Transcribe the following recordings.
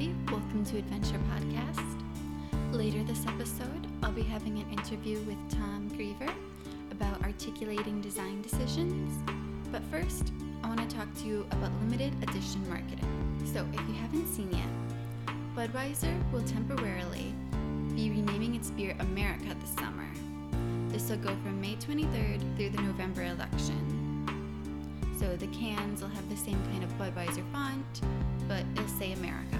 everybody. Welcome to Adventure Podcast. Later this episode, I'll be having an interview with Tom Greever about articulating design decisions. But first, I want to talk to you about limited edition marketing. So, if you haven't seen yet, Budweiser will temporarily be renaming its beer America this summer. This will go from May 23rd through the November election. So the cans will have the same kind of Budweiser font, but it'll say America.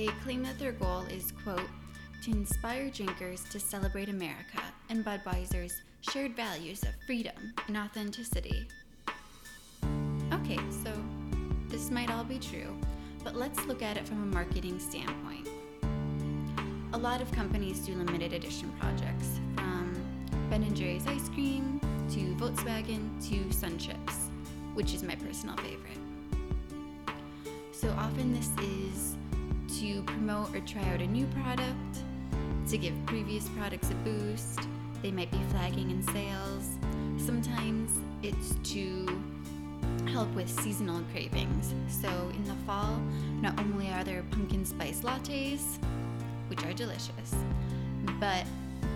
They claim that their goal is, quote, to inspire drinkers to celebrate America and Budweiser's shared values of freedom and authenticity. Okay, so this might all be true, but let's look at it from a marketing standpoint. A lot of companies do limited edition projects, from Ben & Jerry's ice cream to Volkswagen to Sun Chips, which is my personal favorite. So often this is to promote or try out a new product, to give previous products a boost. They might be flagging in sales. Sometimes it's to help with seasonal cravings. So in the fall, not only are there pumpkin spice lattes, which are delicious, but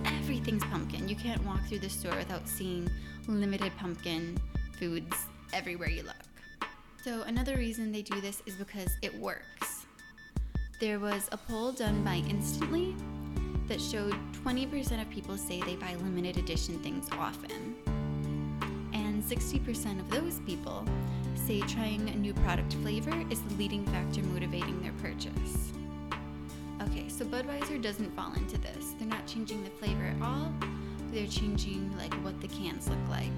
everything's pumpkin. You can't walk through the store without seeing limited pumpkin foods everywhere you look. So, another reason they do this is because it works. There was a poll done by Instantly that showed 20% of people say they buy limited edition things often. And 60% of those people say trying a new product flavor is the leading factor motivating their purchase. Okay, so Budweiser doesn't fall into this. They're not changing the flavor at all. They're changing like what the cans look like.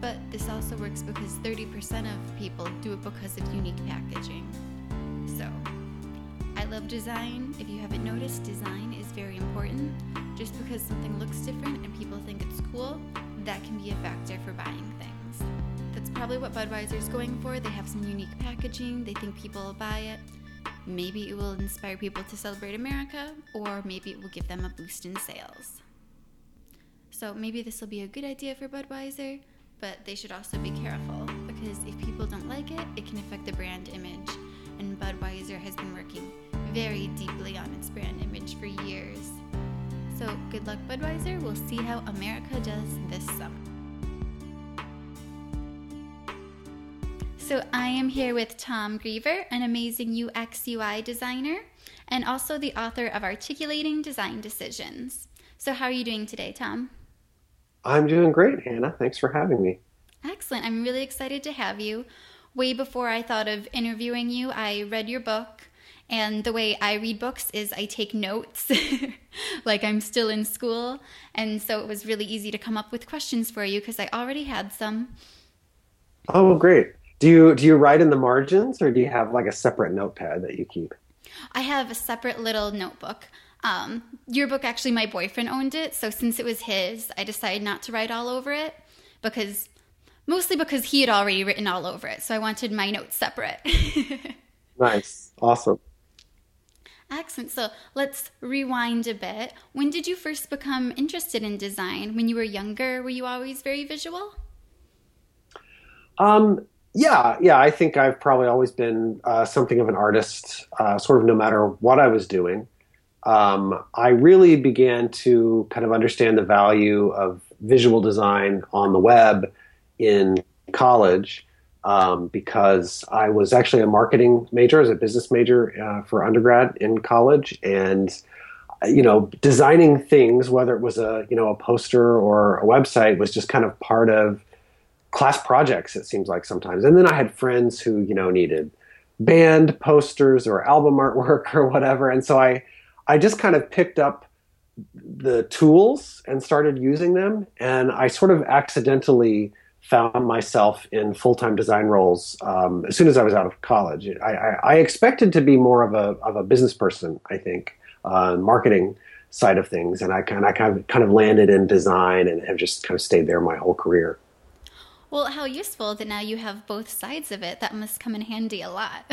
But this also works because 30% of people do it because of unique packaging. So, love design. If you haven't noticed, design is very important. Just because something looks different and people think it's cool, that can be a factor for buying things. That's probably what Budweiser's going for. They have some unique packaging, they think people will buy it. Maybe it will inspire people to celebrate America, or maybe it will give them a boost in sales. So maybe this will be a good idea for Budweiser, but they should also be careful because if people don't like it, it can affect the brand image. And Budweiser has been very deeply on its brand image for years. So good luck, Budweiser. We'll see how America does this summer. So I am here with Tom Greever, an amazing UX UI designer, and also the author of Articulating Design Decisions. So how are you doing today, Tom? I'm doing great, Hannah. Thanks for having me. Excellent. I'm really excited to have you. Way before I thought of interviewing you, I read your book. And the way I read books is I take notes, like I'm still in school. And so it was really easy to come up with questions for you because I already had some. Oh, great. Do you do you write in the margins or do you have like a separate notepad that you keep? I have a separate little notebook. Um, your book actually, my boyfriend owned it, so since it was his, I decided not to write all over it because mostly because he had already written all over it, so I wanted my notes separate. nice, awesome. Excellent. So let's rewind a bit. When did you first become interested in design? When you were younger, were you always very visual? Um, yeah, yeah, I think I've probably always been uh, something of an artist, uh, sort of no matter what I was doing. Um, I really began to kind of understand the value of visual design on the web in college um, because I was actually a marketing major, as a business major uh, for undergrad in college, and you know, designing things, whether it was a you know a poster or a website, was just kind of part of class projects it seems like sometimes. And then i had friends who you know needed band posters or album artwork or whatever. And so i i just kind of picked up the tools and started using them. And i sort of accidentally found myself in full-time design roles um, as soon as i was out of college I, I, I, expected to be more of a, of a business person i think uh, marketing side of things and i kind of, kind of kind of landed in design and have just kind of stayed there my whole career well, how useful that now you have both sides of it. That must come in handy a lot.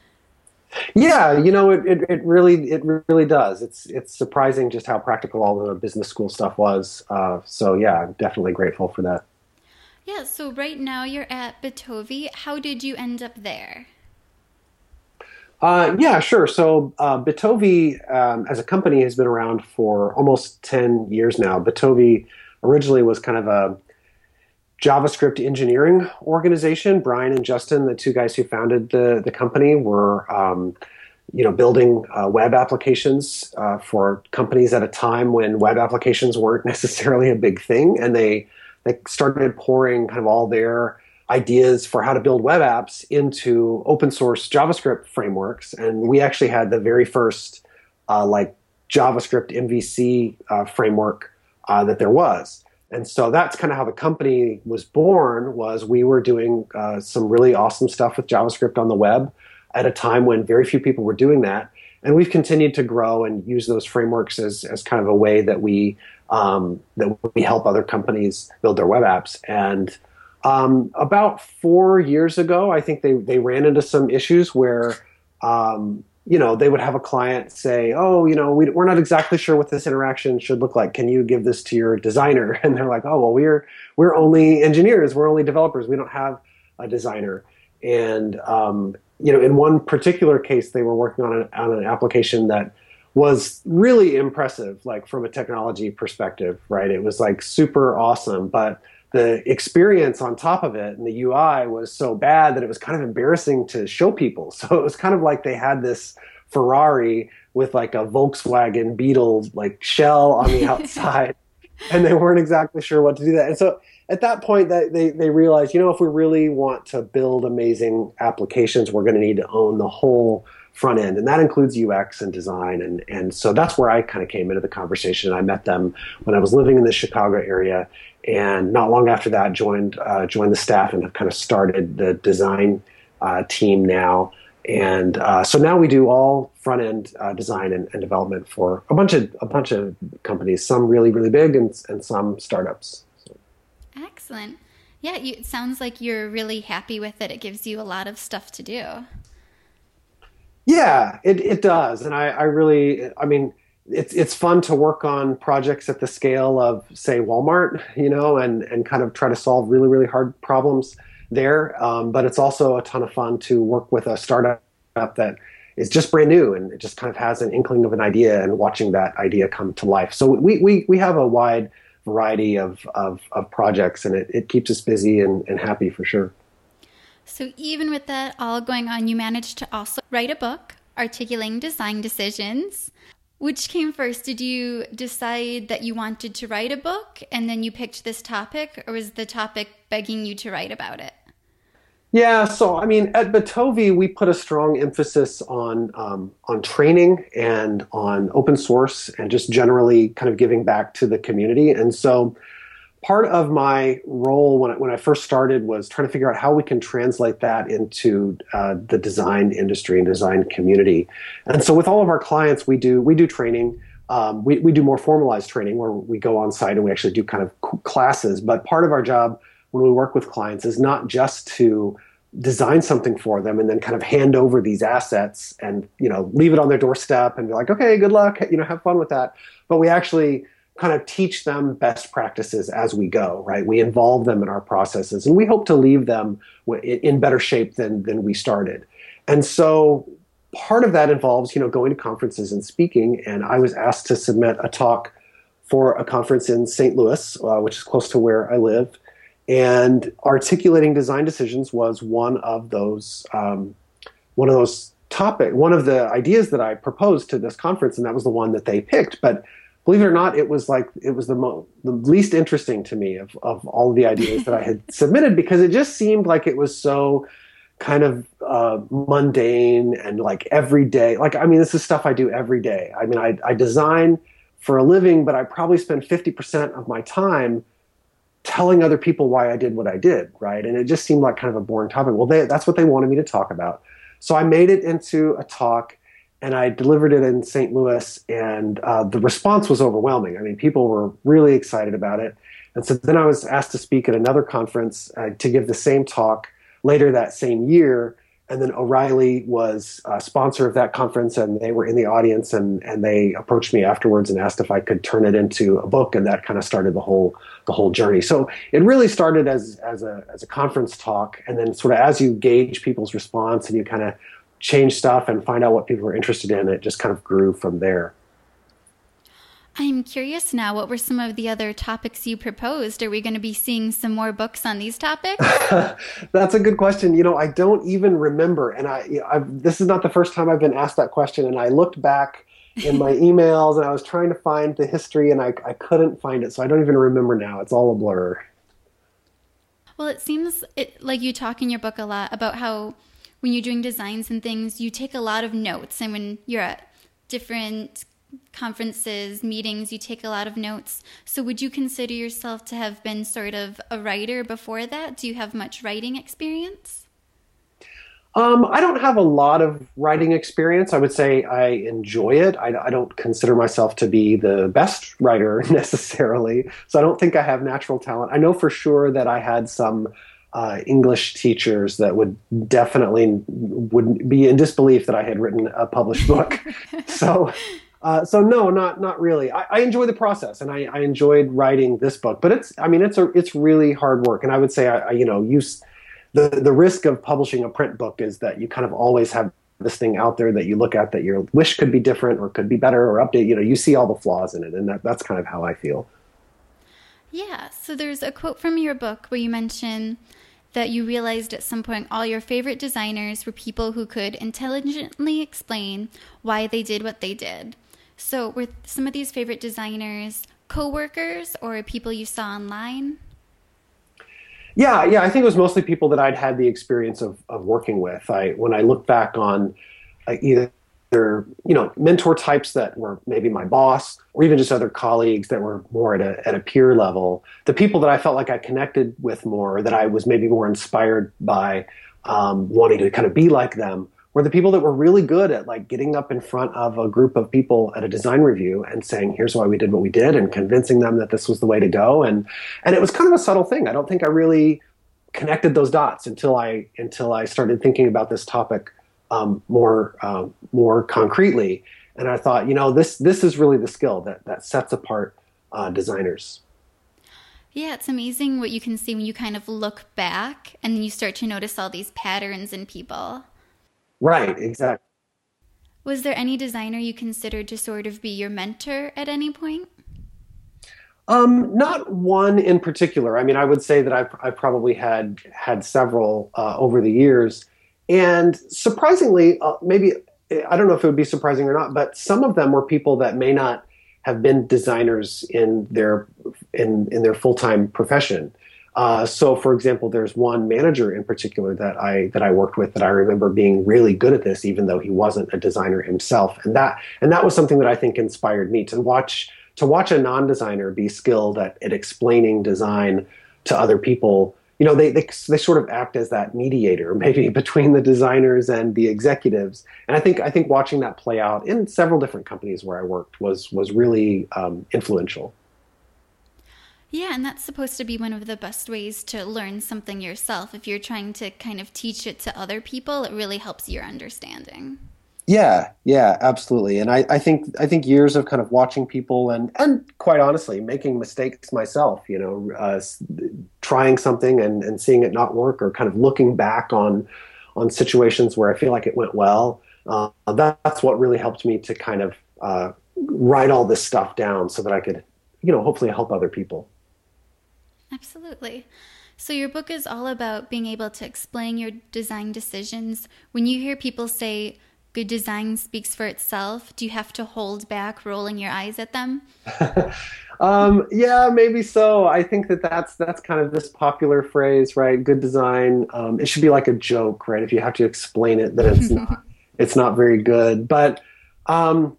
yeah, you know, it, it, it, really it really does. It's it's surprising just how practical all the business school stuff was. Uh, so yeah, I'm definitely grateful for that. Yeah. So right now you're at Bitovi. How did you end up there? Uh, yeah, sure. So uh, Bitovi um, as a company has been around for almost 10 years now. Bitovi originally was kind of a JavaScript engineering organization. Brian and Justin, the two guys who founded the, the company, were um, you know building uh, web applications uh, for companies at a time when web applications weren't necessarily a big thing, and they they started pouring kind of all their ideas for how to build web apps into open source JavaScript frameworks. And we actually had the very first uh, like JavaScript MVC uh, framework uh, that there was. And so that's kind of how the company was born. Was we were doing uh, some really awesome stuff with JavaScript on the web at a time when very few people were doing that. And we've continued to grow and use those frameworks as, as kind of a way that we um, that we help other companies build their web apps. And um, about four years ago, I think they, they ran into some issues where, um, you know, they would have a client say, oh, you know, we, we're not exactly sure what this interaction should look like. Can you give this to your designer? And they're like, oh, well, we're, we're only engineers. We're only developers. We don't have a designer. And, um, you know, in one particular case, they were working on an, on an application that was really impressive, like from a technology perspective, right? It was like super awesome, but the experience on top of it and the UI was so bad that it was kind of embarrassing to show people. So it was kind of like they had this Ferrari with like a Volkswagen Beetle like shell on the outside, and they weren't exactly sure what to do that. And so at that point, that they they realized, you know, if we really want to build amazing applications, we're going to need to own the whole front end, and that includes UX and design. And and so that's where I kind of came into the conversation. I met them when I was living in the Chicago area, and not long after that, joined uh, joined the staff and have kind of started the design uh, team now. And uh, so now we do all front end uh, design and, and, development for a bunch of a bunch of companies, some really really big and and some startups. Excellent. Yeah, you, it sounds like you're really happy with it. It gives you a lot of stuff to do. Yeah, it, it does. And I, I really, I mean, it's it's fun to work on projects at the scale of say Walmart, you know, and and kind of try to solve really really hard problems there. Um, but it's also a ton of fun to work with a startup that is just brand new and it just kind of has an inkling of an idea and watching that idea come to life. So we we we have a wide variety of of, of projects and it, it keeps us busy and, and happy for sure. So even with that all going on, you managed to also write a book articulating design decisions. Which came first? Did you decide that you wanted to write a book and then you picked this topic, or was the topic begging you to write about it? Yeah, so I mean, at Bitovi, we put a strong emphasis on um, on training and on open source and just generally kind of giving back to the community. And so, part of my role when I, when I first started was trying to figure out how we can translate that into uh, the design industry and design community. And so with all of our clients, we do we do training. Um, we, we do more formalized training where we go on site and we actually do kind of classes. But part of our job when we work with clients is not just to design something for them and then kind of hand over these assets and you know leave it on their doorstep and be like okay good luck you know have fun with that but we actually kind of teach them best practices as we go, right? We involve them in our processes and we hope to leave them in better shape than, than we started. And so part of that involves, you know, going to conferences and speaking. And I was asked to submit a talk for a conference in St. Louis, uh, which is close to where I live. And articulating design decisions was one of those, um, one of those topic, one of the ideas that I proposed to this conference, and that was the one that they picked. But believe it or not, it was like it was the, mo- the least interesting to me of, of all the ideas that I had submitted because it just seemed like it was so kind of uh, mundane and like every day. Like, I mean, this is stuff I do every day. I mean, I, I design for a living, but I probably spend 50% of my time telling other people why I did what I did, right? And it just seemed like kind of a boring topic. Well, they, that's what they wanted me to talk about. So I made it into a talk and I delivered it in St. Louis, and uh, the response was overwhelming. I mean, people were really excited about it. And so then I was asked to speak at another conference uh, to give the same talk later that same year. And then O'Reilly was a sponsor of that conference, and they were in the audience, and, and they approached me afterwards and asked if I could turn it into a book, and that kind of started the whole the whole journey. So it really started as as a as a conference talk, and then sort of as you gauge people's response and you kind of change stuff and find out what people were interested in. It just kind of grew from there. I'm curious now, what were some of the other topics you proposed? Are we going to be seeing some more books on these topics? That's a good question. You know, I don't even remember. And I, I've, this is not the first time I've been asked that question. And I looked back in my emails and I was trying to find the history and I, I couldn't find it. So I don't even remember now. It's all a blur. Well, it seems it, like you talk in your book a lot about how when you're doing designs and things, you take a lot of notes. And when you're at different conferences, meetings, you take a lot of notes. So, would you consider yourself to have been sort of a writer before that? Do you have much writing experience? Um, I don't have a lot of writing experience. I would say I enjoy it. I, I, don't consider myself to be the best writer necessarily. So I don't think I have natural talent. I know for sure that I had some uh, English teachers that would definitely would be in disbelief that I had written a published book. so uh, so no, not not really. I, I enjoy the process, and I, I, enjoyed writing this book. But it's, I mean, it's a it's really hard work, and I would say, I, I, you know, use the the risk of publishing a print book is that you kind of always have this thing out there that you look at that you wish could be different or could be better or update. You know, you see all the flaws in it, and that, that's kind of how I feel. Yeah. So there's a quote from your book where you mention that you realized at some point all your favorite designers were people who could intelligently explain why they did what they did. So, were some of these favorite designers coworkers or people you saw online? Yeah, yeah, I think it was mostly people that I'd had the experience of, of working with. I when I look back on uh, either you know mentor types that were maybe my boss or even just other colleagues that were more at a at a peer level, the people that I felt like I connected with more, that I was maybe more inspired by, um, wanting to kind of be like them were the people that were really good at like getting up in front of a group of people at a design review and saying here's why we did what we did and convincing them that this was the way to go. And and it was kind of a subtle thing. I don't think i really connected those dots until i until i started thinking about this topic um, more uh, more concretely and i thought you know this this is really the skill that that sets apart uh, designers yeah, it's amazing what you can see when you kind of look back and then you start to notice all these patterns in people. Right, exactly. Was there any designer you considered to sort of be your mentor at any point? Um, not one in particular. I mean, I would say that I've, I've probably had had several uh, over the years, and surprisingly, uh, maybe I don't know if it would be surprising or not, but some of them were people that may not have been designers in their in in their full time profession. Uh, so, for example, there's one manager in particular that I that I worked with that I remember being really good at this, even though he wasn't a designer himself, and that and that was something that I think inspired me to watch to watch a non-designer be skilled at, at explaining design to other people. You know, they, they they sort of act as that mediator, maybe between the designers and the executives. And I think I think watching that play out in several different companies where I worked was was really um, influential. Yeah, and that's supposed to be one of the best ways to learn something yourself. If you're trying to kind of teach it to other people, it really helps your understanding. Yeah, yeah, absolutely. And I, I think I think years of kind of watching people and and quite honestly making mistakes myself, you know, uh, trying something and, and seeing it not work, or kind of looking back on on situations where I feel like it went well. Uh, that, that's what really helped me to kind of uh, write all this stuff down so that I could, you know, hopefully help other people. Absolutely. So, your book is all about being able to explain your design decisions. When you hear people say, good design speaks for itself, do you have to hold back rolling your eyes at them? um, yeah, maybe so. I think that that's, that's kind of this popular phrase, right? Good design. Um, it should be like a joke, right? If you have to explain it, then it's not, it's not very good. But um,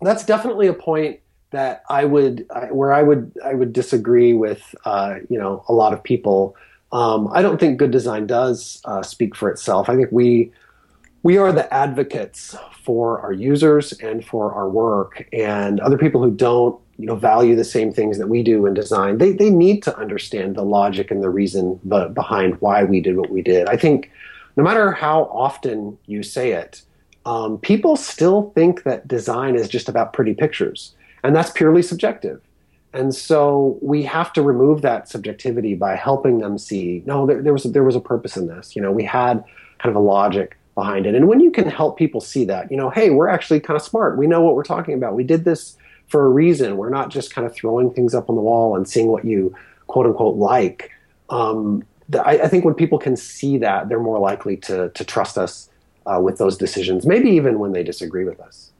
that's definitely a point that I would where I would I would disagree with uh, you know a lot of people. Um, I don't think good design does uh, speak for itself. I think we we are the advocates for our users and for our work, and other people who don't you know value the same things that we do in design. They they need to understand the logic and the reason behind why we did what we did. I think no matter how often you say it, um, people still think that design is just about pretty pictures and that's purely subjective. And so we have to remove that subjectivity by helping them see, no, there, there was there was a purpose in this. You know, we had kind of a logic behind it. And when you can help people see that, you know, hey, we're actually kind of smart. We know what we're talking about. We did this for a reason. We're not just kind of throwing things up on the wall and seeing what you quote unquote like. Um, I, I, think when people can see that, they're more likely to to trust us uh, with those decisions. Maybe even when they disagree with us.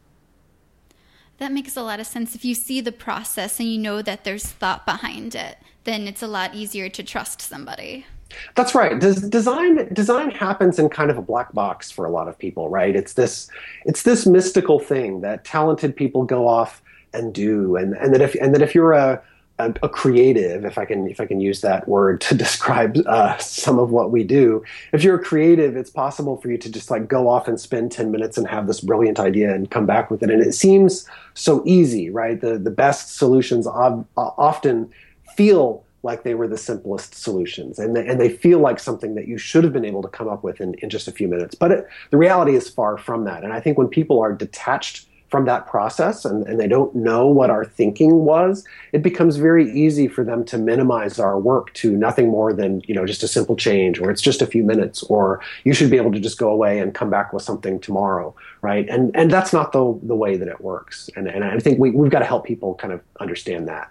That makes a lot of sense. If you see the process and you know that there's thought behind it, then it's a lot easier to trust somebody. That's right. Des- design design happens in kind of a black box for a lot of people, right? It's this it's this mystical thing that talented people go off and do, and and that if and that if you're a a, a creative, if I can if I can use that word to describe uh, some of what we do, if you're a creative, it's possible for you to just like go off and spend ten minutes and have this brilliant idea and come back with it, and it seems so easy, right? The the best solutions often feel like they were the simplest solutions. And they, and they feel like something that you should have been able to come up with in, in just a few minutes. But it, the reality is far from that. And i think when people are detached from that process and, and they don't know what our thinking was it becomes very easy for them to minimize our work to nothing more than you know just a simple change or it's just a few minutes or you should be able to just go away and come back with something tomorrow right? And and that's not the, the way that it works. And, and i think we, we've got to help people kind of understand that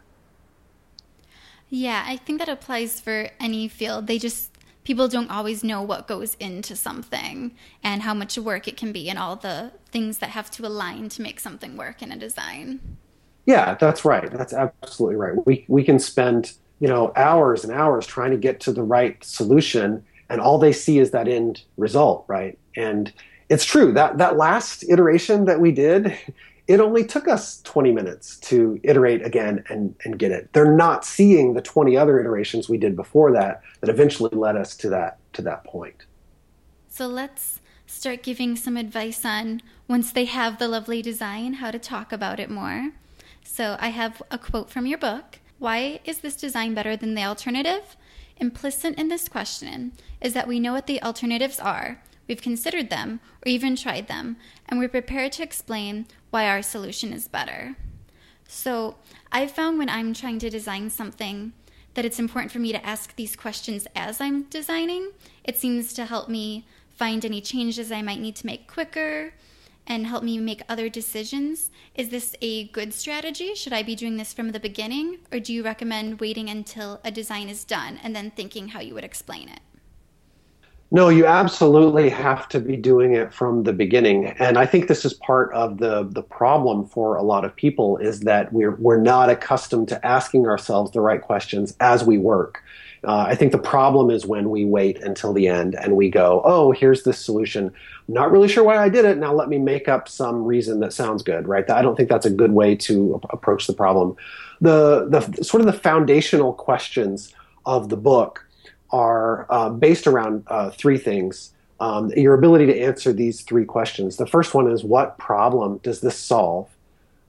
yeah, I think that applies for any field. They just people don't always know what goes into something and how much work it can be and all the things that have to align to make something work in a design. Yeah, that's right. That's absolutely right. We we can spend, you know, hours and hours trying to get to the right solution and all they see is that end result, right? And it's true that that last iteration that we did it only took us 20 minutes to iterate again and, and get it. They're not seeing the 20 other iterations we did before that that eventually led us to that to that point. So let's start giving some advice on once they have the lovely design, how to talk about it more. So I have a quote from your book. Why is this design better than the alternative? Implicit in this question is that we know what the alternatives are, we've considered them, or even tried them, and we're prepared to explain why our solution is better. So, I've found when I'm trying to design something that it's important for me to ask these questions as I'm designing. It seems to help me find any changes I might need to make quicker and help me make other decisions. Is this a good strategy? Should I be doing this from the beginning? Or do you recommend waiting until a design is done and then thinking how you would explain it? No, you absolutely have to be doing it from the beginning. And I think this is part of the, the problem for a lot of people is that we're, we're not accustomed to asking ourselves the right questions as we work. Uh, I think the problem is when we wait until the end and we go, oh, here's this solution. not really sure why I did it. Now let me make up some reason that sounds good, right? I don't think that's a good way to approach the problem. The, the sort of the foundational questions of the book are uh, based around uh, three things. Um, your ability to answer these three questions. The first one is what problem does this solve?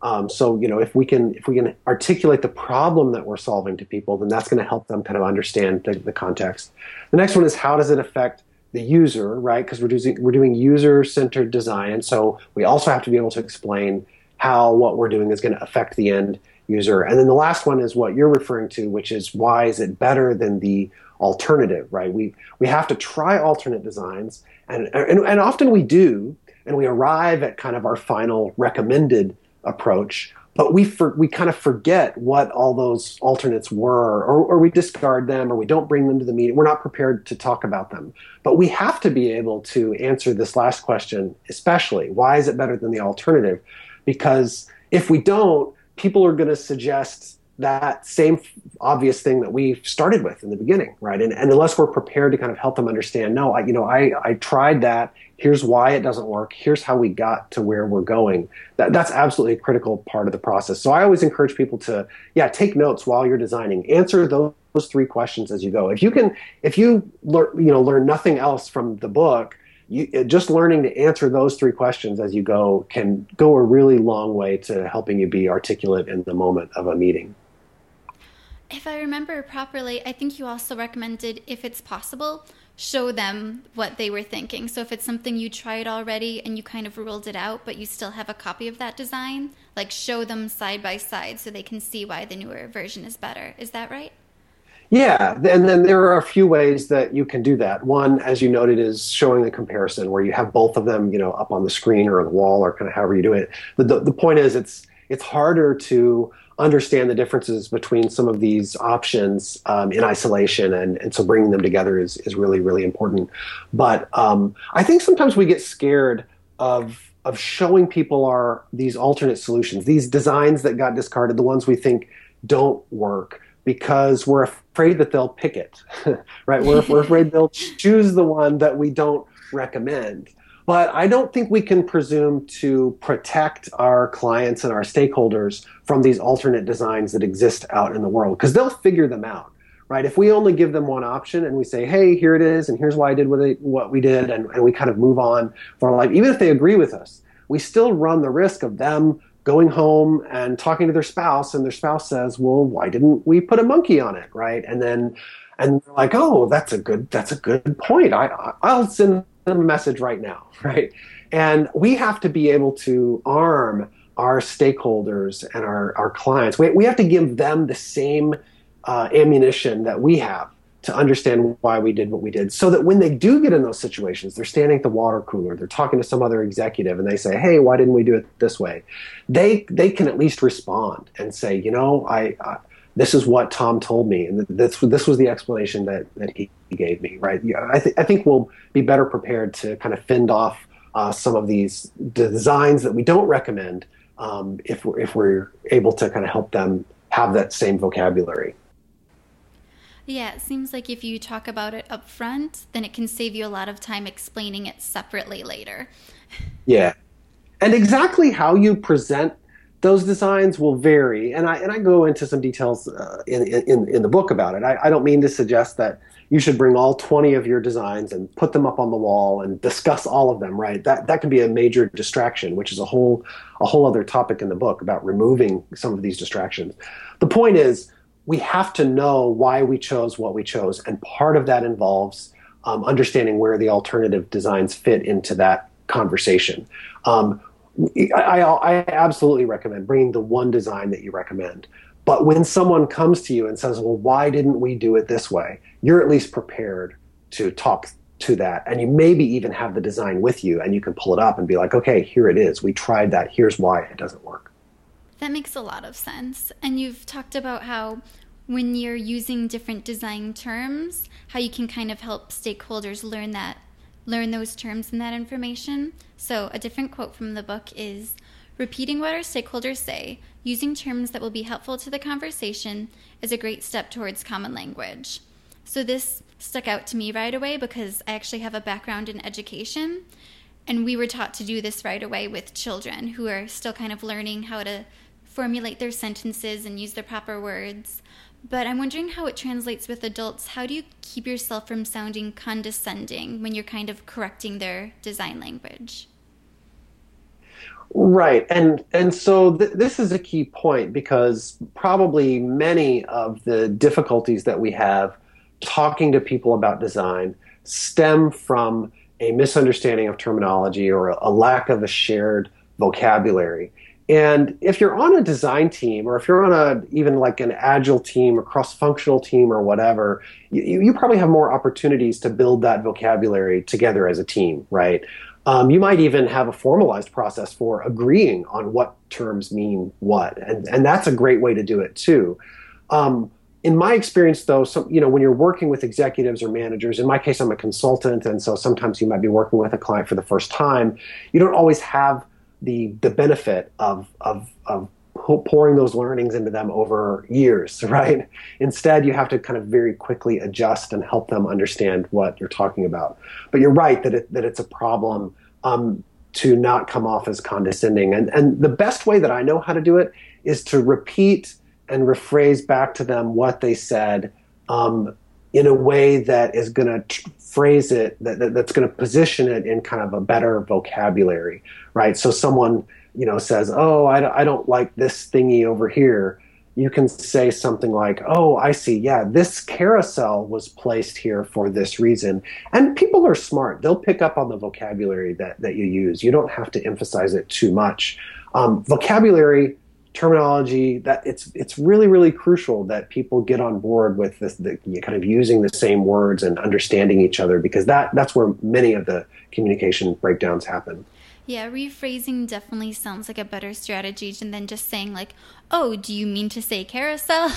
Um, so you know if we can if we can articulate the problem that we're solving to people, then that's going to help them kind of understand the, the, context. The next one is how does it affect the user, right? Because we're doing we're doing user centered design, and so we also have to be able to explain how what we're doing is going to affect the end user. And then the last one is what you're referring to, which is why is it better than the alternative, right? We we have to try alternate designs, and and, and often we do, and we arrive at kind of our final recommended approach. But we for, we kind of forget what all those alternates were, or, or we discard them, or we don't bring them to the meeting. We're not prepared to talk about them. But we have to be able to answer this last question, especially why is it better than the alternative? Because if we don't, people are going to suggest that same obvious thing that we started with in the beginning, right? And, and unless we're prepared to kind of help them understand, no, I, you know, I, I tried that. Here's why it doesn't work. Here's how we got to where we're going. That, that's absolutely a critical part of the process. So I always encourage people to, yeah, take notes while you're designing. Answer those, those three questions as you go. If you can, if you learn, you know, learn nothing else from the book, you, uh, just learning to answer those three questions as you go can go a really long way to helping you be articulate in the moment of a meeting. If I remember properly, I think you also recommended, if it's possible, show them what they were thinking. So if it's something you tried already and you kind of ruled it out, but you still have a copy of that design, like show them side by side so they can see why the newer version is better. Is that right? Yeah, and then there are a few ways that you can do that. One, as you noted, is showing the comparison where you have both of them, you know, up on the screen or the wall or kind of however you do it. The, the, the point is, it's it's harder to understand the differences between some of these options um, in isolation, and, and so bringing them together is is really really important. But um, I think sometimes we get scared of of showing people our these alternate solutions, these designs that got discarded, the ones we think don't work because we're afraid that they'll pick it, right? We're, we're afraid they'll choose the one that we don't recommend. But I don't think we can presume to protect our clients and our stakeholders from these alternate designs that exist out in the world because they'll figure them out, right? If we only give them one option and we say, hey, here it is, and here's why I did what, I, we did, and, and we kind of move on for life, even if they agree with us, we still run the risk of them going home and talking to their spouse and their spouse says well why didn't we put a monkey on it? Right? And then and they're like oh that's a good that's a good point. I i'll send them a message right now right? And we have to be able to arm our stakeholders and our, our clients. We, we have to give them the same uh, ammunition that we have to understand why we did what we did so that when they do get in those situations they're standing at the water cooler they're talking to some other executive and they say hey why didn't we do it this way? They they can at least respond and say you know i, I this is what tom told me and this, this was the explanation that, that he gave me right yeah, I, th- I think we'll be better prepared to kind of fend off uh, some of these designs that we don't recommend um, if, we're, if we're able to kind of help them have that same vocabulary yeah, it seems like if you talk about it up front, then it can save you a lot of time explaining it separately later. Yeah. And exactly how you present those designs will vary. And I, and I go into some details uh, in, in, in the book about it. I, I don't mean to suggest that you should bring all 20 of your designs and put them up on the wall and discuss all of them, right? That, that can be a major distraction, which is a whole, a whole other topic in the book about removing some of these distractions. The point is, we have to know why we chose what we chose. And part of that involves um, understanding where the alternative designs fit into that conversation. Um, I, I, I, absolutely recommend bringing the one design that you recommend. But when someone comes to you and says, well, why didn't we do it this way? You're at least prepared to talk to that. And you maybe even have the design with you and you can pull it up and be like, okay, here it is. We tried that. Here's why it doesn't work. That makes a lot of sense. And you've talked about how when you're using different design terms, how you can kind of help stakeholders learn that learn those terms and that information. So, a different quote from the book is repeating what our stakeholders say, using terms that will be helpful to the conversation is a great step towards common language. So, this stuck out to me right away because I actually have a background in education. And we were taught to do this right away with children who are still kind of learning how to formulate their sentences and use the proper words. But I'm wondering how it translates with adults. How do you keep yourself from sounding condescending when you're kind of correcting their design language? Right, and and so th- this is a key point because probably many of the difficulties that we have talking to people about design stem from a misunderstanding of terminology or a, a lack of a shared vocabulary. And if you're on a design team, or if you're on a even like an agile team, or cross-functional team, or whatever, you, you probably have more opportunities to build that vocabulary together as a team, right? Um, you might even have a formalized process for agreeing on what terms mean what, and and that's a great way to do it too. Um, in my experience, though, some you know when you're working with executives or managers, in my case, I'm a consultant, and so sometimes you might be working with a client for the first time. You don't always have the the benefit of of of pouring those learnings into them over years, right? Instead, you have to kind of very quickly adjust and help them understand what you're talking about. But you're right that it, that it's a problem um, to not come off as condescending. And and the best way that I know how to do it is to repeat and rephrase back to them what they said um, in a way that is going to phrase it that, that that's going to position it in kind of a better vocabulary right? So someone you know says oh I, I don't like this thingy over here you can say something like oh i see. Yeah this carousel was placed here for this reason. And people are smart. They'll pick up on the vocabulary that, that you use. You don't have to emphasize it too much. Um, vocabulary terminology that it's it's really really crucial that people get on board with this the, kind of using the same words and understanding each other because that that's where many of the communication breakdowns happen. Yeah rephrasing definitely sounds like a better strategy than just saying like oh do you mean to say carousel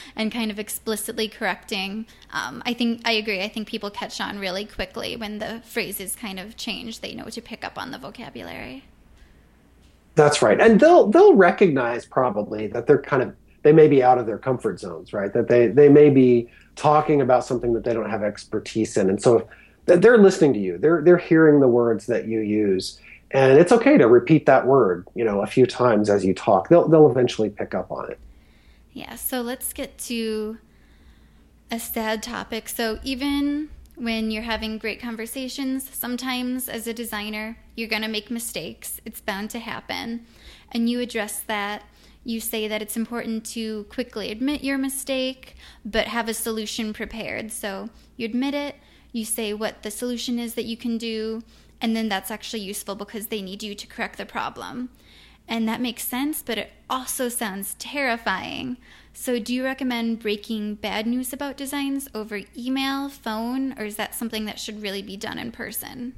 and kind of explicitly correcting. Um, i think i agree. I think people catch on really quickly when the phrases kind of change. They know to pick up on the vocabulary that's right, and they'll they'll recognize probably that they're kind of they may be out of their comfort zones, right? That they they may be talking about something that they don't have expertise in, and so they're listening to you. They're they're hearing the words that you use, and it's okay to repeat that word, you know, a few times as you talk. They'll they'll eventually pick up on it. Yeah. So let's get to a sad topic. So even when you're having great conversations, sometimes as a designer, you're going to make mistakes. It's bound to happen. And you address that. You say that it's important to quickly admit your mistake, but have a solution prepared. So you admit it, you say what the solution is that you can do, and then that's actually useful because they need you to correct the problem. And that makes sense, but it also sounds terrifying. So, do you recommend breaking bad news about designs over email, phone, or is that something that should really be done in person?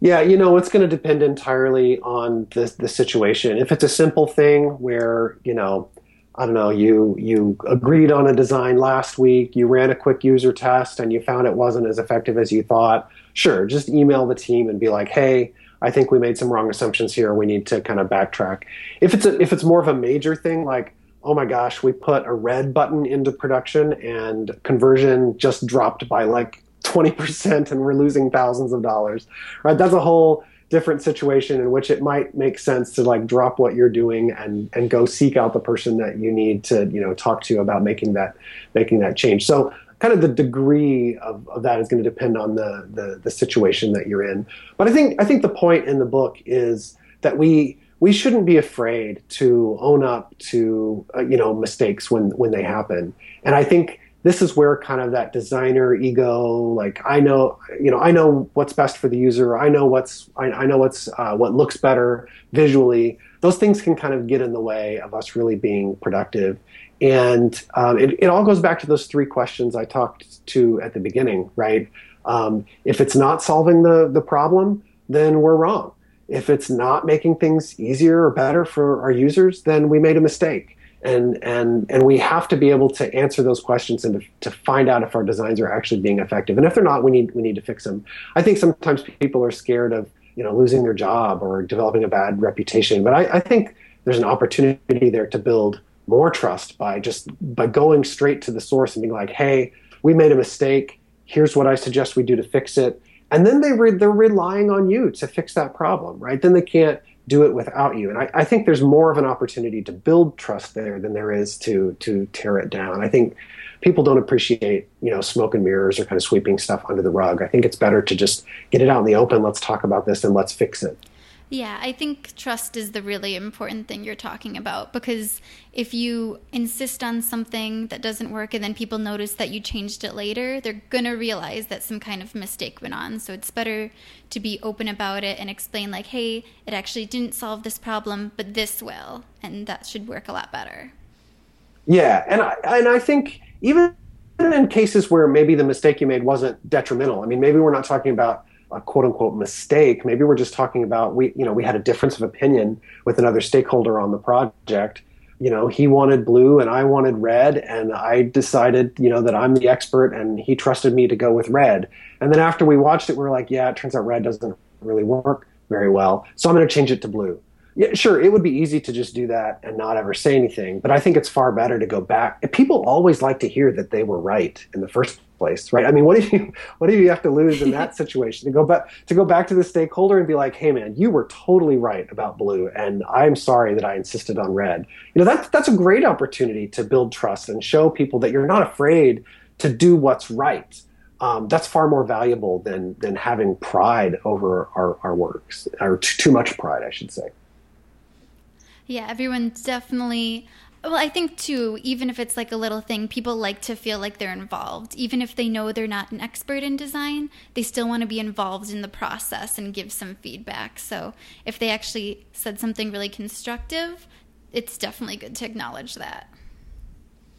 Yeah, you know, it's going to depend entirely on the the situation. If it's a simple thing where, you know, I don't know, you you agreed on a design last week, you ran a quick user test and you found it wasn't as effective as you thought, sure, just email the team and be like, "Hey, I think we made some wrong assumptions here. We need to kind of backtrack. If it's a, if it's more of a major thing, like oh my gosh, we put a red button into production and conversion just dropped by like 20% and we're losing thousands of dollars, right? That's a whole different situation in which it might make sense to like drop what you're doing and and go seek out the person that you need to you know talk to about making that making that change so kind of the degree of, of that is going to depend on the, the, the situation that you're in. But I think I think the point in the book is that we we shouldn't be afraid to own up to uh, you know mistakes when when they happen. And I think this is where kind of that designer ego, like I know you know I know what's best for the user. I know what's I, I know what's uh, what looks better visually. Those things can kind of get in the way of us really being productive. And um, it, it all goes back to those three questions I talked to at the beginning, right? Um, if it's not solving the, the problem, then we're wrong. If it's not making things easier or better for our users, then we made a mistake. And, and, and we have to be able to answer those questions and to, to find out if our designs are actually being effective. And if they're not, we need, we need to fix them. I think sometimes people are scared of you know, losing their job or developing a bad reputation. But I, I think there's an opportunity there to build more trust by just by going straight to the source and being like, "Hey, we made a mistake. Here's what I suggest we do to fix it." And then they re- they're relying on you to fix that problem, right? Then they can't do it without you. And I, I, think there's more of an opportunity to build trust there than there is to to tear it down. I think people don't appreciate you know smoke and mirrors or kind of sweeping stuff under the rug. I think it's better to just get it out in the open. Let's talk about this and let's fix it. Yeah, I think trust is the really important thing you're talking about because if you insist on something that doesn't work and then people notice that you changed it later, they're going to realize that some kind of mistake went on. So it's better to be open about it and explain, like, hey, it actually didn't solve this problem, but this will. And that should work a lot better. Yeah. And I, and I think even in cases where maybe the mistake you made wasn't detrimental, I mean, maybe we're not talking about a quote unquote mistake. Maybe we're just talking about we, you know, we had a difference of opinion with another stakeholder on the project. You know, he wanted blue and I wanted red, and I decided, you know, that I'm the expert and he trusted me to go with red. And then after we watched it, we are like, yeah, it turns out red doesn't really work very well. So I'm going to change it to blue yeah, sure, it would be easy to just do that and not ever say anything, but I think it's far better to go back. People always like to hear that they were right in the first place, right? I mean, what do you what do you have to lose in that situation to go back to go back to the stakeholder and be like, "Hey, man, you were totally right about blue, and I'm sorry that I insisted on red." You know, that's that's a great opportunity to build trust and show people that you're not afraid to do what's right. Um, that's far more valuable than than having pride over our, our works or t- too much pride, I should say. Yeah, everyone definitely Well, I think too, even if it's like a little thing, people like to feel like they're involved. Even if they know they're not an expert in design, they still want to be involved in the process and give some feedback. So if they actually said something really constructive, it's definitely good to acknowledge that.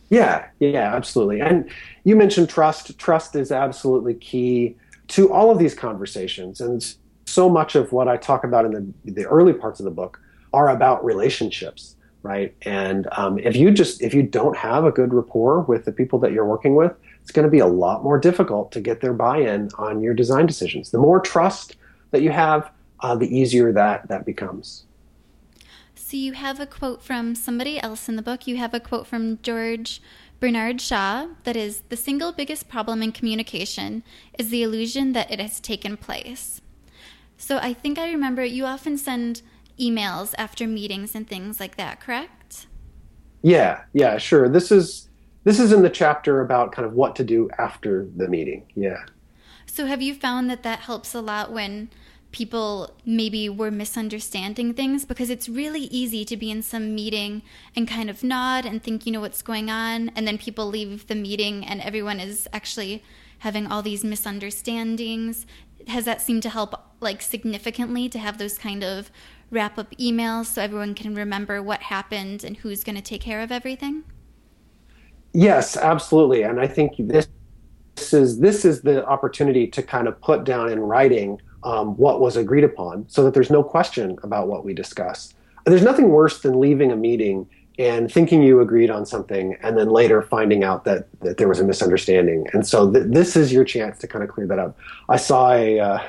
Yeah, yeah, absolutely. And you mentioned trust. Trust is absolutely key to all of these conversations. And so much of what I talk about in the, the early parts of the book are about relationships right? And um, if you just if you don't have a good rapport with the people that you're working with, it's going to be a lot more difficult to get their buy-in on your design decisions. The more trust that you have, uh, the easier that that becomes. So you have a quote from somebody else in the book. You have a quote from George Bernard Shaw that is the single biggest problem in communication is the illusion that it has taken place. So I think I remember you often send emails after meetings and things like that, correct? Yeah, yeah, sure. This is this is in the chapter about kind of what to do after the meeting. Yeah. So have you found that that helps a lot when people maybe were misunderstanding things because it's really easy to be in some meeting and kind of nod and think you know what's going on and then people leave the meeting and everyone is actually having all these misunderstandings has that seemed to help like significantly to have those kind of wrap up emails so everyone can remember what happened and who's going to take care of everything? Yes, absolutely. And I think this, this is this is the opportunity to kind of put down in writing um, what was agreed upon, so that there's no question about what we discuss. There's nothing worse than leaving a meeting and thinking you agreed on something and then later finding out that, that there was a misunderstanding. And so th- this is your chance to kind of clear that up. I saw a, uh,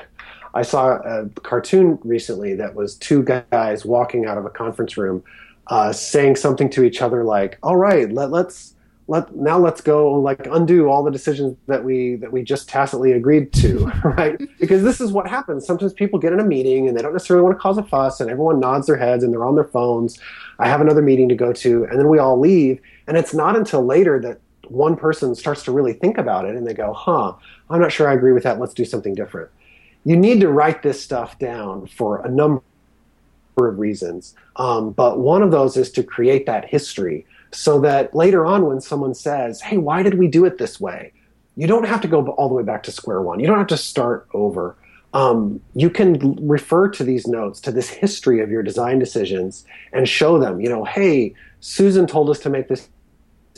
I saw a cartoon recently that was two guys walking out of a conference room, uh, saying something to each other like, "All right, let, let's let now let's go like undo all the decisions that we that we just tacitly agreed to, right? Because this is what happens. Sometimes people get in a meeting and they don't necessarily want to cause a fuss, and everyone nods their heads and they're on their phones. I have another meeting to go to, and then we all leave, and it's not until later that one person starts to really think about it and they go, "Huh, I'm not sure I agree with that. Let's do something different." You need to write this stuff down for a number of reasons. Um, but one of those is to create that history so that later on, when someone says, Hey, why did we do it this way? You don't have to go all the way back to square one. You don't have to start over. Um, you can refer to these notes, to this history of your design decisions, and show them, you know, hey, Susan told us to make this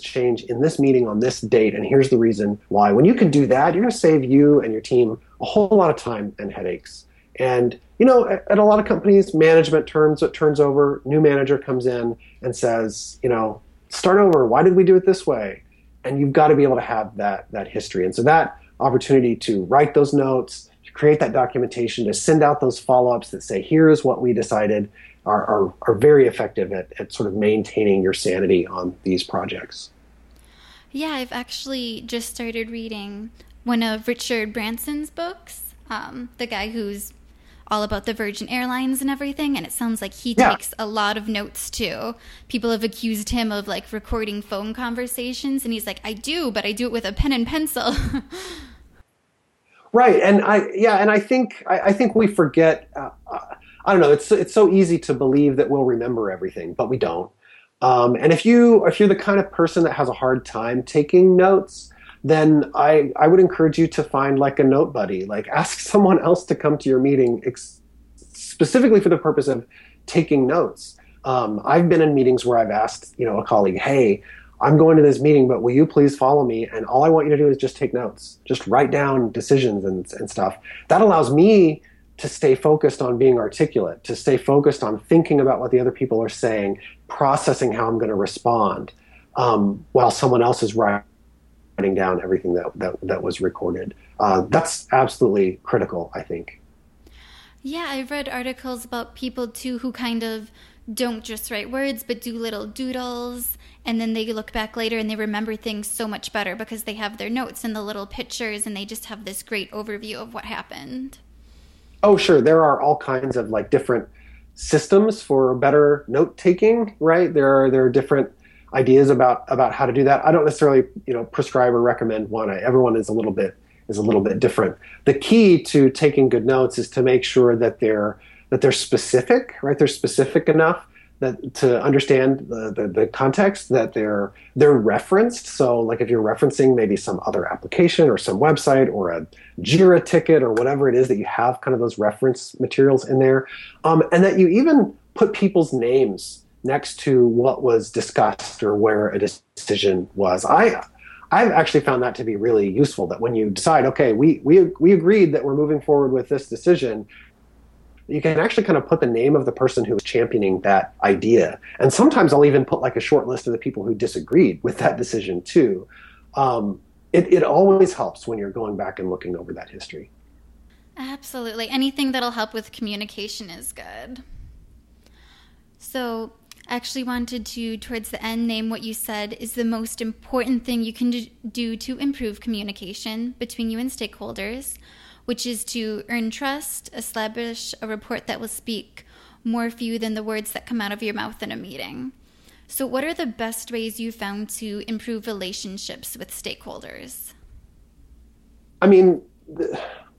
change in this meeting on this date, and here's the reason why. When you can do that, you're going to save you and your team a whole lot of time and headaches. And you know, at, at a lot of companies, management turns it turns over. New manager comes in and says, you know, start over. Why did we do it this way? And you've got to be able to have that that history. And so that opportunity to write those notes, to create that documentation, to send out those follow ups that say, here is what we decided, are, are, are very effective at, at sort of maintaining your sanity on these projects. Yeah, I've actually just started reading one of Richard Branson's books, um, the guy who's all about the Virgin Airlines and everything, and it sounds like he yeah. takes a lot of notes too. People have accused him of like recording phone conversations, and he's like, I do, but I do it with a pen and pencil. right, and I yeah, and I think I, I think we forget. Uh, I don't know. It's it's so easy to believe that we'll remember everything, but we don't. Um, and if you if you're the kind of person that has a hard time taking notes, then I I would encourage you to find like a note buddy. Like ask someone else to come to your meeting ex- specifically for the purpose of taking notes. Um, I've been in meetings where I've asked you know a colleague, hey. I'm going to this meeting, but will you please follow me? And all I want you to do is just take notes, just write down decisions and, and stuff. That allows me to stay focused on being articulate, to stay focused on thinking about what the other people are saying, processing how I'm going to respond, um, while someone else is writing down everything that that, that was recorded. Uh, that's absolutely critical, I think. Yeah, I've read articles about people too who kind of don't just write words but do little doodles and then they look back later and they remember things so much better because they have their notes and the little pictures and they just have this great overview of what happened. Oh, sure. There are all kinds of like different systems for better note taking, right? There are there are different ideas about about how to do that. I don't necessarily, you know, prescribe or recommend one. I, everyone is a little bit is a little bit different. The key to taking good notes is to make sure that they're that they're specific, right? They're specific enough that to understand the, the, the, context that they're they're referenced. So like if you're referencing maybe some other application or some website or a Jira ticket or whatever it is that you have kind of those reference materials in there, um, and that you even put people's names next to what was discussed or where a decision was. I I've actually found that to be really useful. That when you decide, okay, we we we agreed that we're moving forward with this decision, you can actually kind of put the name of the person who was championing that idea. And sometimes I'll even put like a short list of the people who disagreed with that decision too. Um, it, it always helps when you're going back and looking over that history. Absolutely. Anything that'll help with communication is good. So, I actually wanted to, towards the end, name what you said is the most important thing you can do to improve communication between you and stakeholders which is to earn trust, establish a report that will speak more for you than the words that come out of your mouth in a meeting. So, what are the best ways you found to improve relationships with stakeholders? I mean,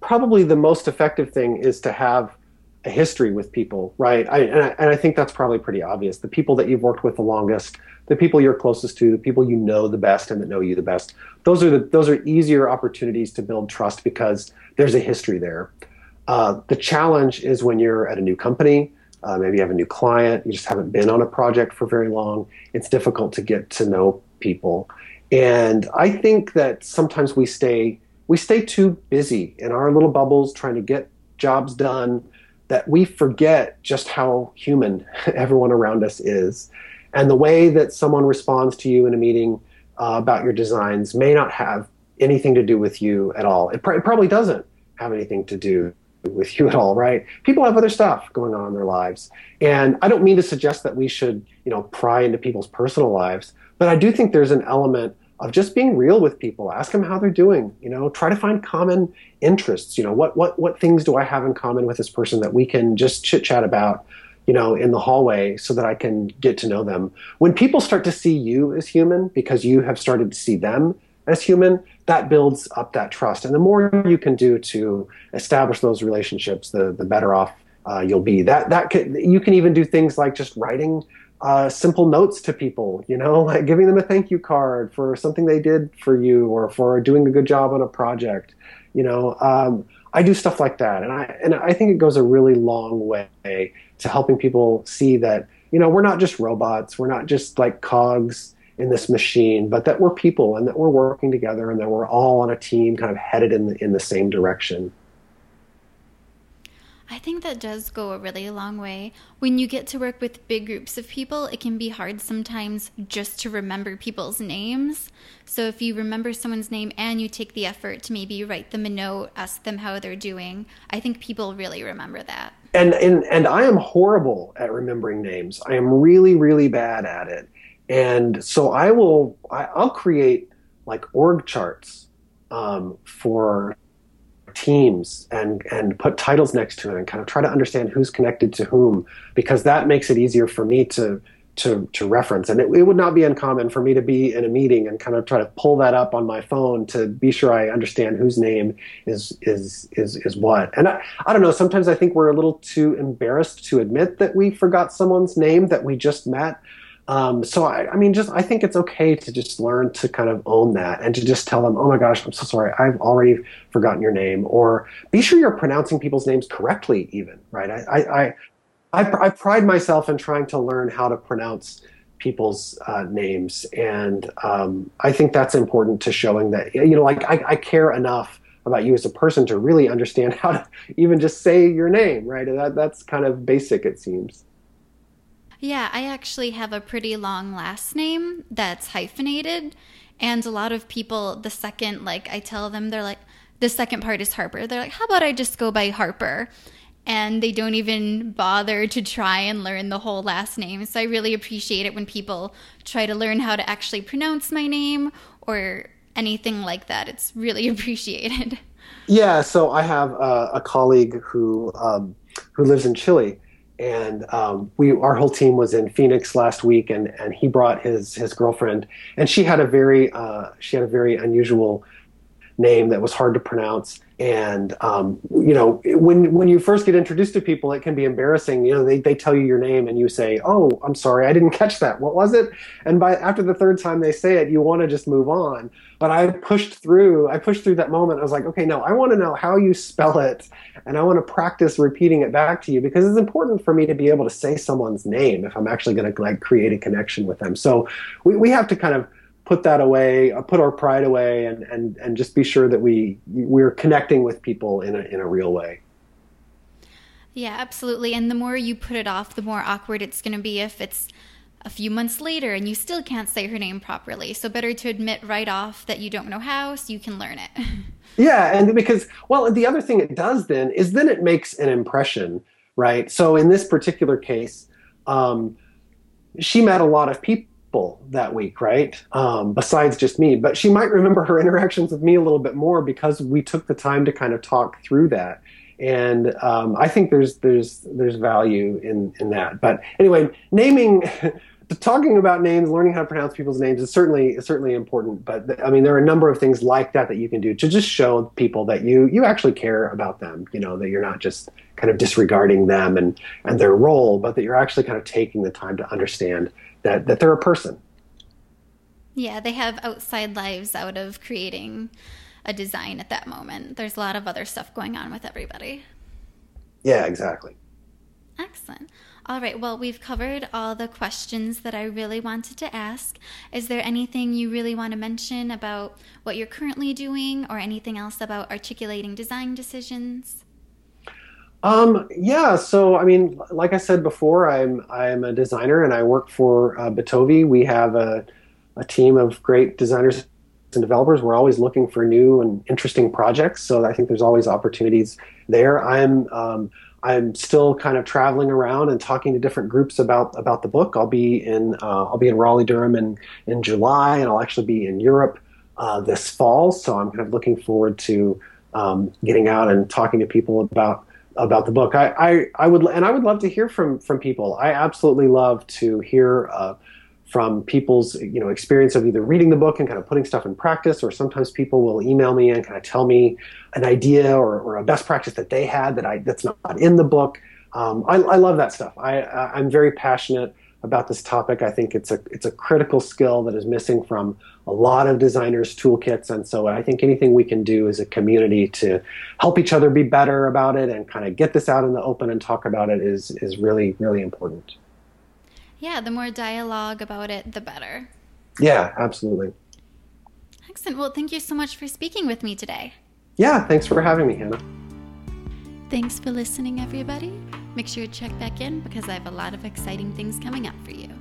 probably the most effective thing is to have a history with people, right? I, and, I, and I think that's probably pretty obvious. The people that you've worked with the longest, the people you're closest to, the people you know the best and that know you the best. Those are the those are easier opportunities to build trust because there's a history there. Uh, the challenge is when you're at a new company, uh, maybe you have a new client, you just haven't been on a project for very long. It's difficult to get to know people, and I think that sometimes we stay we stay too busy in our little bubbles trying to get jobs done that we forget just how human everyone around us is. And the way that someone responds to you in a meeting uh, about your designs may not have anything to do with you at all. It, pr- it, probably doesn't have anything to do with you at all, right? People have other stuff going on in their lives. And I don't mean to suggest that we should, you know, pry into people's personal lives, but I do think there's an element of just being real with people. Ask them how they're doing. You know, try to find common interests. You know, what what what things do I have in common with this person that we can just chit chat about? You know, in the hallway, so that I can get to know them. When people start to see you as human because you have started to see them as human, that builds up that trust. And the more you can do to establish those relationships, the the better off uh, you'll be. That that can, you can even do things like just writing uh, simple notes to people, you know, like giving them a thank you card for something they did for you or for doing a good job on a project. You know, um, I do stuff like that, and I and I think it goes a really long way to helping people see that you know we're not just robots, we're not just like cogs in this machine, but that we're people and that we're working together and that we're all on a team, kind of headed in the, in the same direction. I think that does go a really long way. When you get to work with big groups of people, it can be hard sometimes just to remember people's names. So if you remember someone's name and you take the effort to maybe write them a note, ask them how they're doing, I think people really remember that. And and and I am horrible at remembering names. I am really really bad at it. And so I will I, will create like org charts um, for teams and and put titles next to it and kind of try to understand who's connected to whom because that makes it easier for me to to to reference. And it, it would not be uncommon for me to be in a meeting and kind of try to pull that up on my phone to be sure I understand whose name is is is is what. And I, I don't know sometimes I think we're a little too embarrassed to admit that we forgot someone's name that we just met um, so I, I, mean, just I think it's okay to just learn to kind of own that and to just tell them, "Oh my gosh, I'm so sorry, I've already forgotten your name," or be sure you're pronouncing people's names correctly. Even right, I I I, I, pride myself in trying to learn how to pronounce people's uh, names, and um, I think that's important to showing that you know, like I, I care enough about you as a person to really understand how to even just say your name, right? That, that's kind of basic, it seems. Yeah, I actually have a pretty long last name that's hyphenated. And a lot of people, the second, like, I tell them, they're like, the second part is Harper. They're like, how about I just go by Harper? And they don't even bother to try and learn the whole last name. So I really appreciate it when people try to learn how to actually pronounce my name or anything like that. It's really appreciated. Yeah, so I have uh, a colleague who um, who lives in Chile, and um, we our whole team was in Phoenix last week, and and he brought his his girlfriend, and she had a very uh, she had a very unusual name that was hard to pronounce. And um, you know, when when you first get introduced to people, it can be embarrassing. You know, they, they tell you your name and you say, "Oh, I'm sorry, I didn't catch that. What was it?" And by after the third time they say it, you want to just move on. But I pushed through. I pushed through that moment. I was like, "Okay, no, I want to know how you spell it, and I want to practice repeating it back to you because it's important for me to be able to say someone's name if I'm actually going to like create a connection with them." So we we have to kind of put that away, uh, put our pride away, and, and, and just be sure that we we're connecting with people in a, in a real way. Yeah, absolutely. And the more you put it off, the more awkward it's going to be if it's a few months later and you still can't say her name properly. So better to admit right off that you don't know how so you can learn it. yeah, and because well, the other thing it does then is then it makes an impression, right? So in this particular case, um, she met a lot of people that week, right? Um, besides just me, but she might remember her interactions with me a little bit more because we took the time to kind of talk through that. And um, I think there's there's there's value in in that. But anyway, naming. talking about names, learning how to pronounce people's names is certainly is certainly important. But I mean, there are a number of things like that that you can do to just show people that you you actually care about them. You know that you're not just kind of disregarding them and and their role, but that you're actually kind of taking the time to understand that that they're a person. Yeah, they have outside lives out of creating a design at that moment. There's a lot of other stuff going on with everybody. Yeah, exactly. Excellent. All right, well, we've covered all the questions that I really wanted to ask. Is there anything you really want to mention about what you're currently doing or anything else about articulating design decisions? Um, yeah, so I mean, like I said before, I'm I'm a designer and I work for uh, Bitovi. We have a, a team of great designers and developers. We're always looking for new and interesting projects, so I think there's always opportunities there. I'm um, I'm still kind of traveling around and talking to different groups about about the book. I'll be in uh, I'll be in Raleigh Durham in in July, and I'll actually be in Europe uh, this fall. So I'm kind of looking forward to um, getting out and talking to people about about the book. I, I, I would, and I would love to hear from from people. I absolutely love to hear uh, from people's you know experience of either reading the book and kind of putting stuff in practice, or sometimes people will email me and kind of tell me an idea or, or a best practice that they had that I that's not in the book. Um, I, I love that stuff. I, I'm very passionate about this topic. I think it's a it's a critical skill that is missing from a lot of designers' toolkits, and so I think anything we can do as a community to help each other be better about it and kind of get this out in the open and talk about it is is really really important. Yeah, the more dialogue about it, the better. Yeah, absolutely. Excellent. Well, thank you so much for speaking with me today. Yeah, thanks for having me, Hannah. Thanks for listening, everybody. Make sure to check back in because I have a lot of exciting things coming up for you.